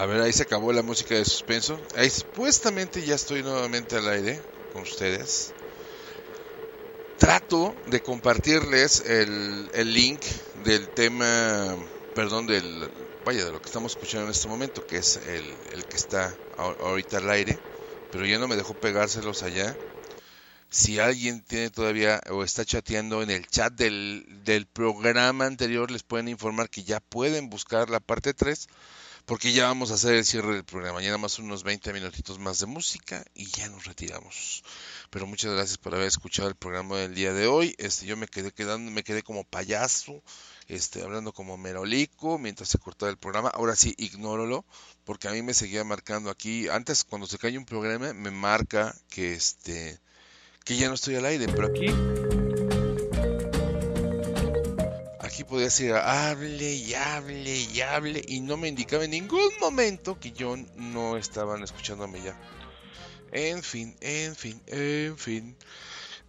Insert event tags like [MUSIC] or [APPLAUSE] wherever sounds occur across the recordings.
A ver, ahí se acabó la música de suspenso. Ahí supuestamente ya estoy nuevamente al aire con ustedes. Trato de compartirles el, el link del tema, perdón, del, vaya, de lo que estamos escuchando en este momento, que es el, el que está ahor- ahorita al aire, pero ya no me dejó pegárselos allá. Si alguien tiene todavía o está chateando en el chat del, del programa anterior, les pueden informar que ya pueden buscar la parte 3 porque ya vamos a hacer el cierre del programa. Ya nada más unos 20 minutitos más de música y ya nos retiramos. Pero muchas gracias por haber escuchado el programa del día de hoy. Este, yo me quedé quedando, me quedé como payaso, este, hablando como merolico mientras se cortaba el programa. Ahora sí, ignóralo, porque a mí me seguía marcando aquí. Antes, cuando se cae un programa, me marca que este, que ya no estoy al aire, pero aquí aquí podía decir hable y hable y hable y no me indicaba en ningún momento que yo no estaban escuchándome ya. En fin, en fin, en fin.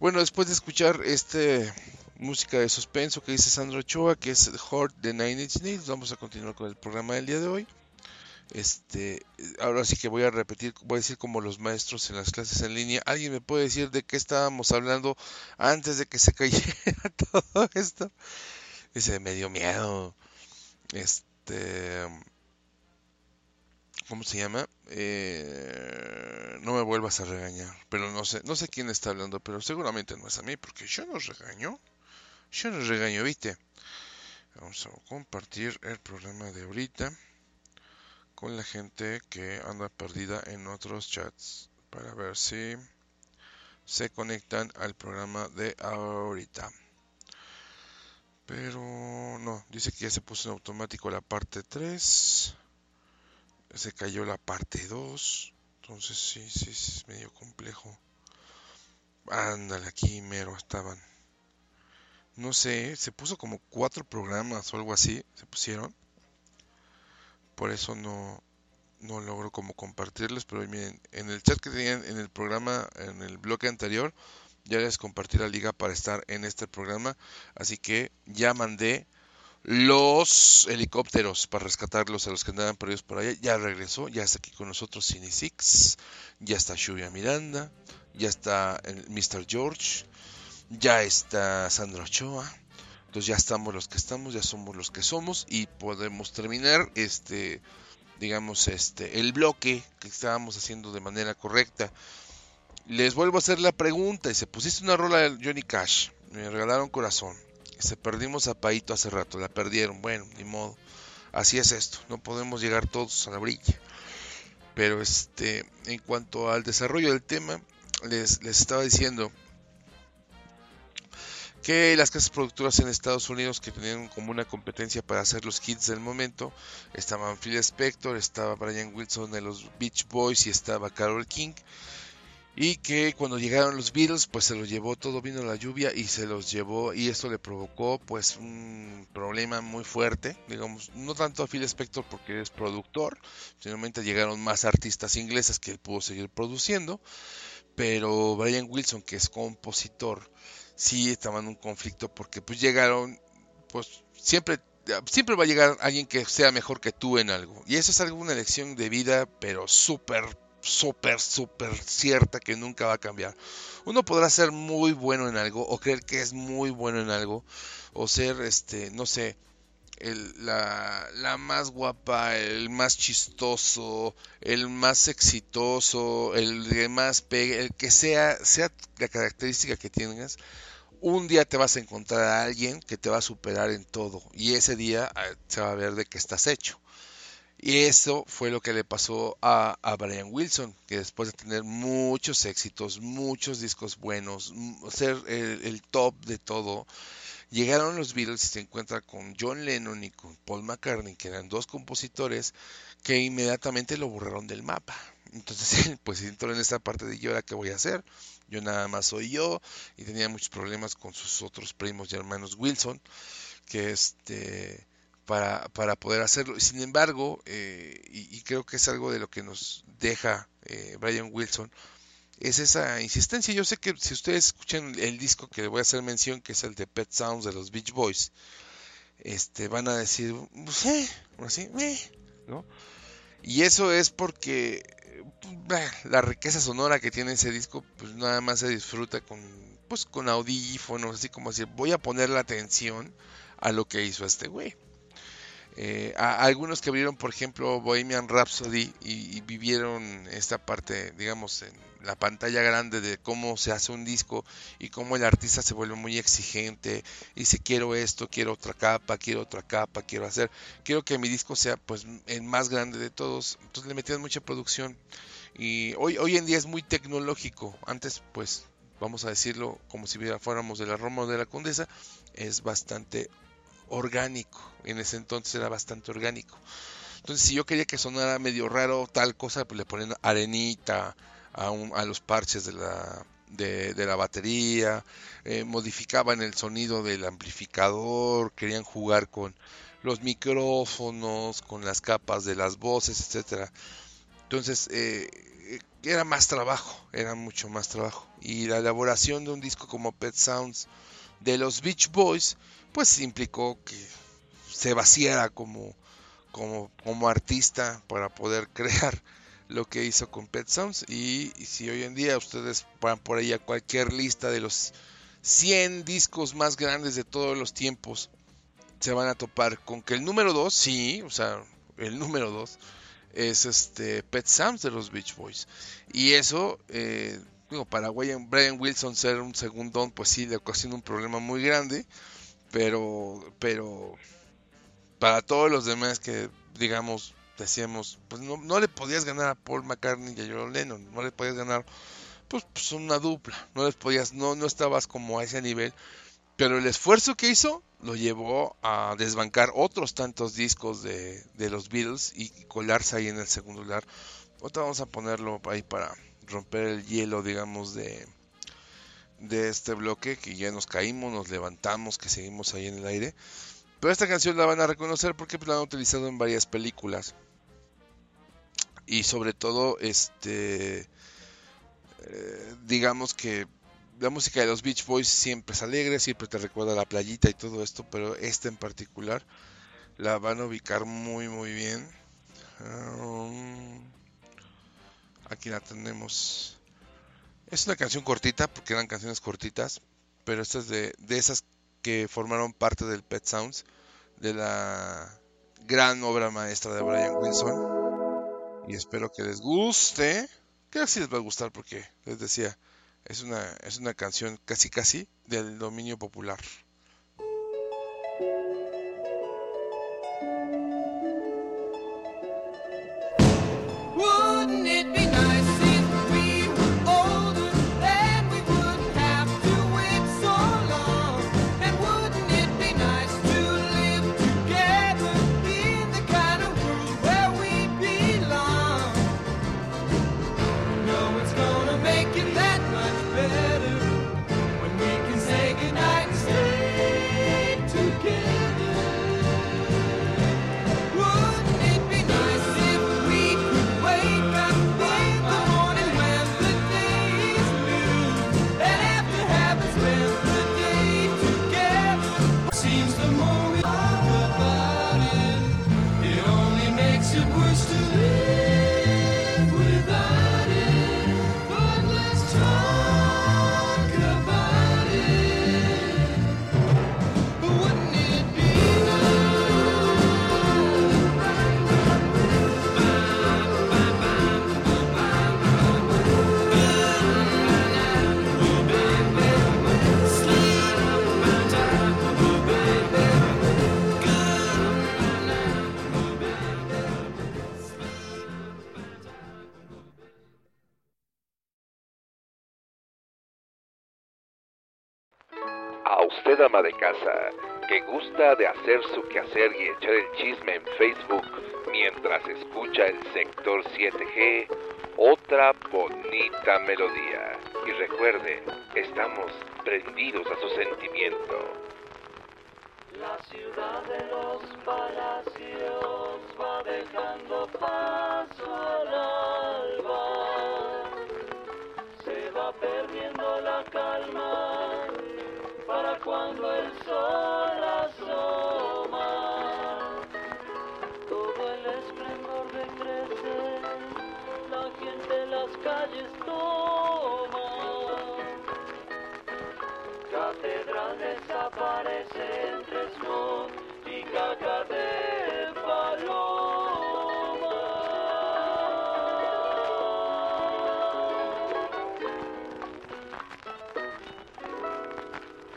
Bueno, después de escuchar este música de suspenso que dice Sandro Ochoa, que es Horde de Nine Inch Nails, vamos a continuar con el programa del día de hoy. Este, ahora sí que voy a repetir, voy a decir como los maestros en las clases en línea. ¿Alguien me puede decir de qué estábamos hablando antes de que se cayera [LAUGHS] todo esto? Dice, me dio miedo. Este. ¿Cómo se llama? Eh, no me vuelvas a regañar. Pero no sé, no sé quién está hablando, pero seguramente no es a mí, porque yo no regaño. Yo no regaño, ¿viste? Vamos a compartir el programa de ahorita con la gente que anda perdida en otros chats para ver si se conectan al programa de ahorita. Pero no, dice que ya se puso en automático la parte 3. Se cayó la parte 2. Entonces sí, sí, es medio complejo. Ándale, aquí mero estaban. No sé, se puso como cuatro programas o algo así, se pusieron. Por eso no, no logro como compartirles, pero miren, en el chat que tenían en el programa, en el bloque anterior, ya les compartí la liga para estar en este programa, así que ya mandé los helicópteros para rescatarlos a los que andaban perdidos por allá. Ya regresó, ya está aquí con nosotros Cine Six, ya está Shuya Miranda, ya está Mr. George, ya está Sandra Ochoa. Entonces ya estamos los que estamos, ya somos los que somos y podemos terminar este digamos este el bloque que estábamos haciendo de manera correcta. Les vuelvo a hacer la pregunta y se pusiste una rola de Johnny Cash, me regalaron corazón. Se perdimos a Paito hace rato, la perdieron, bueno, ni modo. Así es esto, no podemos llegar todos a la brilla. Pero este, en cuanto al desarrollo del tema, les, les estaba diciendo que las casas productoras en Estados Unidos que tenían como una competencia para hacer los hits del momento estaban Phil Spector, estaba Brian Wilson de los Beach Boys y estaba Carol King y que cuando llegaron los Beatles pues se los llevó todo vino la lluvia y se los llevó y esto le provocó pues un problema muy fuerte digamos no tanto a Phil Spector porque es productor finalmente llegaron más artistas ingleses que él pudo seguir produciendo pero Brian Wilson que es compositor sí estaba en un conflicto porque pues llegaron pues siempre siempre va a llegar alguien que sea mejor que tú en algo y eso es algo una elección de vida pero súper súper, súper cierta que nunca va a cambiar. Uno podrá ser muy bueno en algo o creer que es muy bueno en algo o ser, este, no sé, el, la, la más guapa, el más chistoso, el más exitoso, el que más pegue, el que sea, sea la característica que tengas, un día te vas a encontrar a alguien que te va a superar en todo y ese día eh, se va a ver de qué estás hecho. Y eso fue lo que le pasó a, a, Brian Wilson, que después de tener muchos éxitos, muchos discos buenos, ser el, top de todo, llegaron los Beatles y se encuentra con John Lennon y con Paul McCartney, que eran dos compositores que inmediatamente lo borraron del mapa. Entonces, [LAUGHS] pues entró en esta parte de yo ahora qué voy a hacer. Yo nada más soy yo y tenía muchos problemas con sus otros primos y hermanos Wilson, que este para, poder hacerlo. Sin embargo, eh, y, creo que es algo de lo que nos deja eh, Brian Wilson, es esa insistencia. Yo sé que si ustedes escuchan el disco que le voy a hacer mención, que es el de Pet Sounds de los Beach Boys, este, van a decir, pues, eh, así, eh, ¿no? Y eso es porque bah, la riqueza sonora que tiene ese disco, pues nada más se disfruta con, pues, con audífonos, así como decir, voy a poner la atención a lo que hizo este güey. Eh, a, algunos que vieron, por ejemplo, Bohemian Rhapsody y, vivieron esta parte, digamos, en la pantalla grande de cómo se hace un disco y cómo el artista se vuelve muy exigente y dice quiero esto, quiero otra capa, quiero otra capa, quiero hacer, quiero que mi disco sea pues el más grande de todos, entonces le metían mucha producción. Y hoy, hoy en día es muy tecnológico, antes pues vamos a decirlo como si fuéramos de la Roma o de la Condesa, es bastante orgánico, en ese entonces era bastante orgánico. Entonces, si yo quería que sonara medio raro tal cosa, pues le ponían arenita a, un- a los parches de la, de, la batería, eh, modificaban el sonido del amplificador, querían jugar con los micrófonos, con las capas de las voces, etcétera. Entonces, eh, era más trabajo, era mucho más trabajo. Y la elaboración de un disco como Pet Sounds de los Beach Boys, pues implicó que se vaciara como, como, como artista para poder [LAUGHS] crear lo que hizo con Pet Sounds. Y, si hoy en día ustedes van por ahí a cualquier lista de los 100 discos más grandes de todos los tiempos, se van a topar con que el número 2, sí, o sea, el número 2 es este Pet Sounds de los Beach Boys. Y eso, eh, digo, para Brian, Wilson ser un segundón, pues sí, le ocasiona un problema muy grande. Pero, pero, para todos los demás que, digamos, decíamos, pues no, no le podías ganar a Paul McCartney y a John Lennon, no le podías ganar, pues, pues una dupla, no les podías, no, no estabas como a ese nivel. Pero el esfuerzo que hizo lo llevó a desbancar otros tantos discos de, de los Beatles y colarse ahí en el segundo lugar. Ahorita vamos a ponerlo ahí para romper el hielo, digamos, de, de este bloque, que ya nos caímos, nos levantamos, que seguimos ahí en el aire. Pero esta canción la van a reconocer porque pues, la han utilizado en varias películas. Y sobre todo, este, eh, digamos que la música de los Beach Boys siempre es alegre, siempre te recuerda la playita y todo esto, pero esta en particular la van a ubicar muy muy bien. Um, aquí la tenemos. Es una canción cortita, porque eran canciones cortitas, pero esta es de, de esas que formaron parte del Pet Sounds, de la gran obra maestra de Brian Wilson. Y espero que les guste. Creo que sí les va a gustar porque les decía, es una, es una canción casi casi del dominio popular. A usted ama de casa, que gusta de hacer su quehacer y echar el chisme en Facebook mientras escucha el sector 7G, otra bonita melodía. Y recuerden, estamos prendidos a su sentimiento. La ciudad de los palacios va dejando paso al alba.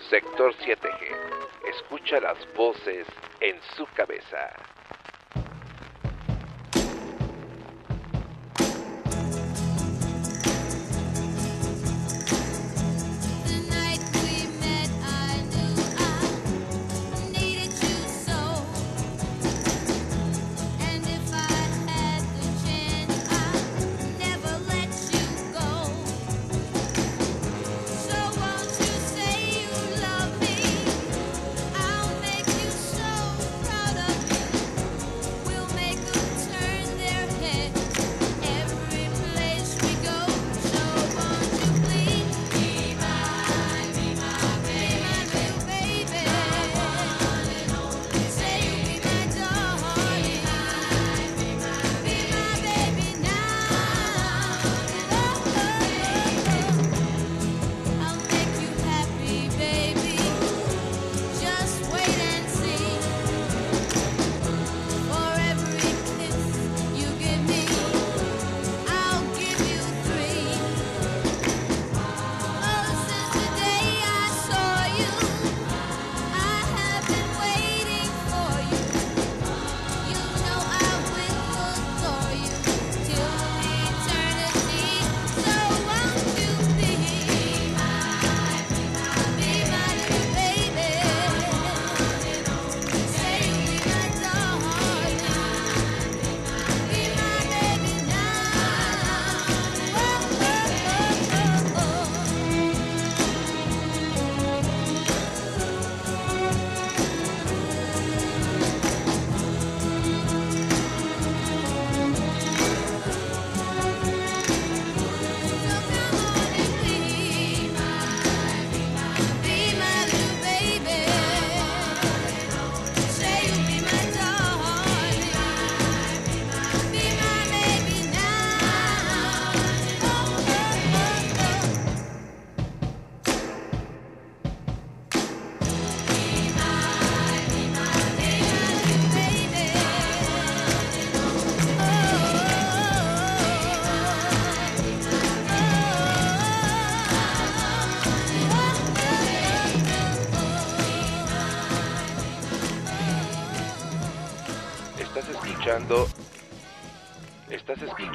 Sector 7G. Escucha las voces en su cabeza.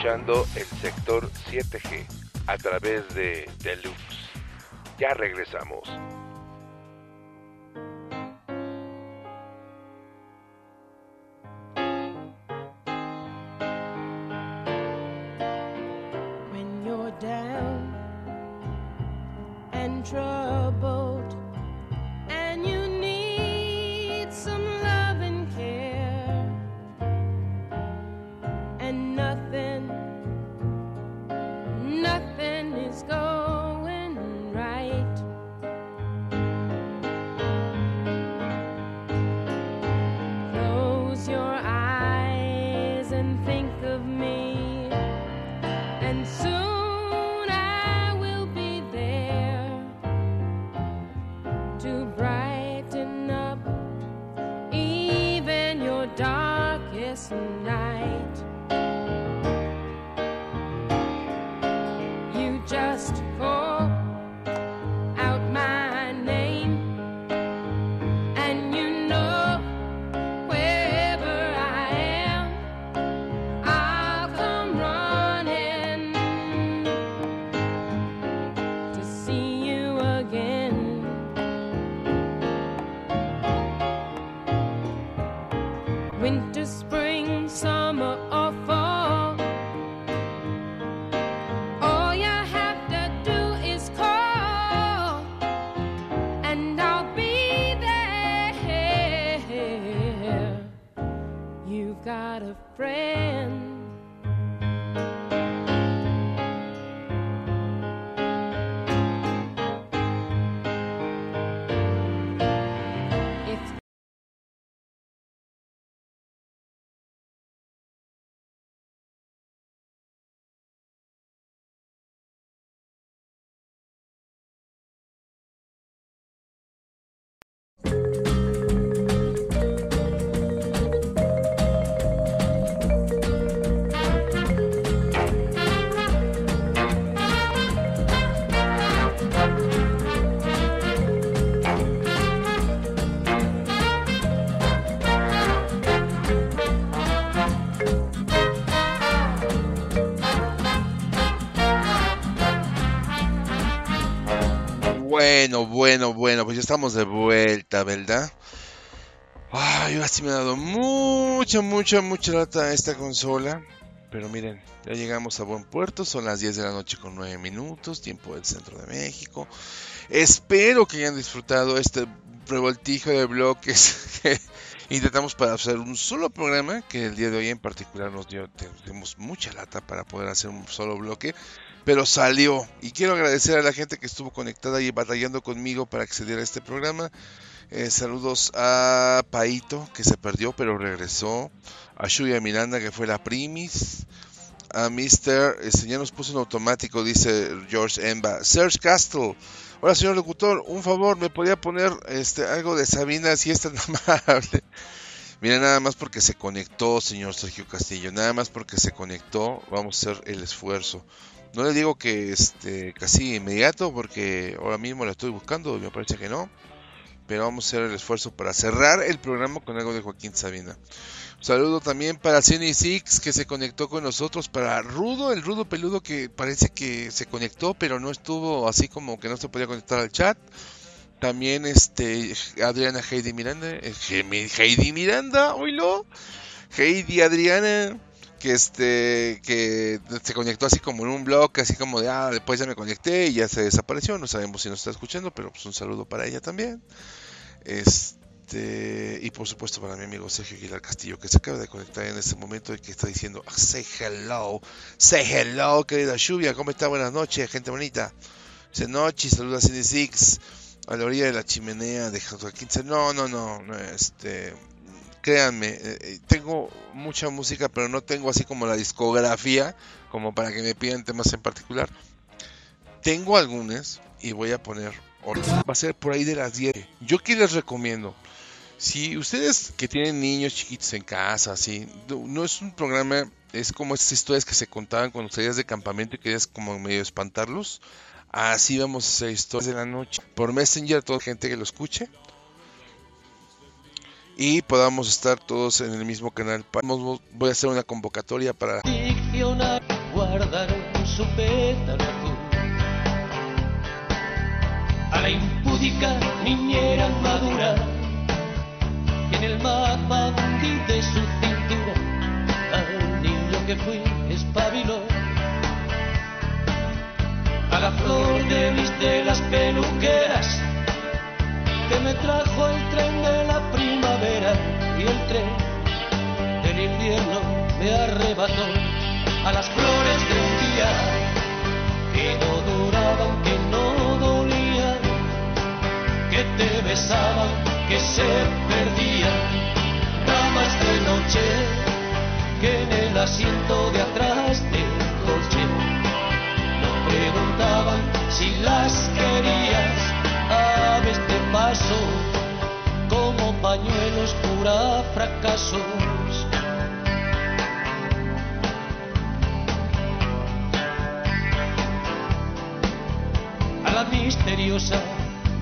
el sector 7G a través de Deluxe. Ya regresamos. Estamos de vuelta, ¿verdad? Ay, ahora sí me ha dado mucha, mucha, mucha lata esta consola. Pero miren, ya llegamos a buen puerto, son las 10 de la noche con 9 minutos, tiempo del centro de México. Espero que hayan disfrutado este revoltijo de bloques [LAUGHS] que intentamos para hacer un solo programa, que el día de hoy en particular nos dio, tenemos mucha lata para poder hacer un solo bloque, pero salió. Y quiero agradecer a la gente que estuvo conectada y batallando conmigo para que se diera este programa. Eh, saludos a Paito, que se perdió pero regresó. A Shuya Miranda, que fue la primis. A Mr. Este, ya nos puso en automático, dice George Emba. Serge Castle. Hola, señor locutor. Un favor, ¿me podría poner este algo de Sabina si es tan [LAUGHS] amable? Mira, nada más porque se conectó, señor Sergio Castillo. Nada más porque se conectó, vamos a hacer el esfuerzo. No le digo que este casi inmediato, porque ahora mismo lo estoy buscando y me parece que no. Pero vamos a hacer el esfuerzo para cerrar el programa con algo de Joaquín Sabina. Un saludo también para Cine Six que se conectó con nosotros, para Rudo, el Rudo peludo que parece que se conectó, pero no estuvo así como que no se podía conectar al chat. También este Adriana Heidi Miranda, eh, Heidi Miranda, oílo. Heidi Adriana que este que se conectó así como en un blog, así como de ah, después ya me conecté y ya se desapareció, no sabemos si nos está escuchando, pero pues un saludo para ella también. Este, y por supuesto para mi amigo Sergio Aguilar Castillo, que se acaba de conectar en este momento y que está diciendo, "Ah, say hello, say hello, querida lluvia, ¿cómo está? Buenas noches, gente bonita. Dice noche, saluda a Cine Six, a la orilla de la chimenea de Joaquín. No, no, no, no, este, créanme, eh, eh, tengo mucha música, pero no tengo así como la discografía, como para que me pidan temas en particular. Tengo algunas y voy a poner otras. Va a ser por ahí de las 10. Yo que les recomiendo, si ustedes que tienen niños chiquitos en casa, no, no es un programa, es como estas historias que se contaban cuando salías de campamento y querías como medio espantarlos. Así vamos a hacer historias de la noche. Por Messenger, toda gente que lo escuche y podamos estar todos en el mismo canal. Voy a hacer una convocatoria para su azul. A la impúdica niñera madura que en el mapa de su cintura al niño que fui espabiló. A la flor de mis telas peluqueras que me trajo el tren me arrebató a las flores de un día que no duraban, que no dolían, que te besaban, que se perdían, damas de noche que en el asiento de atrás del coche no preguntaban si las querías, aves de paso como pañuelos pura fracasos. Misteriosa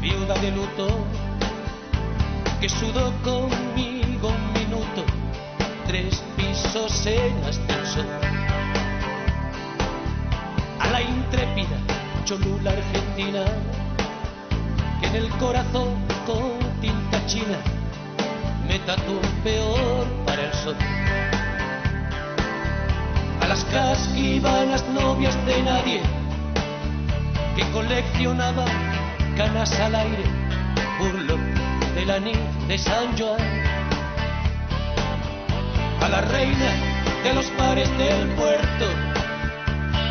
viuda de luto que sudó conmigo un minuto, tres pisos en ascenso. A la intrépida cholula argentina que en el corazón con tinta china me tatuó peor para el sol. A las casquivanas novias de nadie que coleccionaba canas al aire, burlo del anís de San Joan. A la reina de los mares del puerto,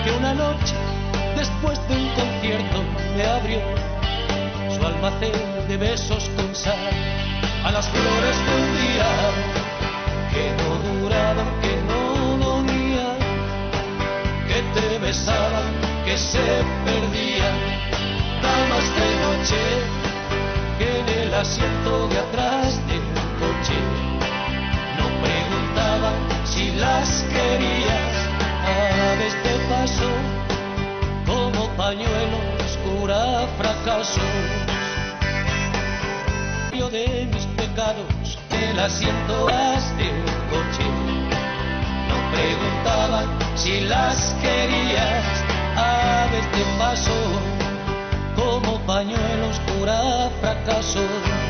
que una noche después de un concierto me abrió su almacén de besos con sal. A las flores de un día que no duraban, que no dolían, que te besaban, que se en el asiento de atrás del coche no preguntaban si las querías. Aves de paso como pañuelos cura fracasos. Yo de mis pecados el asiento atrás del coche no preguntaban si las querías aves de paso como pañuelos cura fracasos.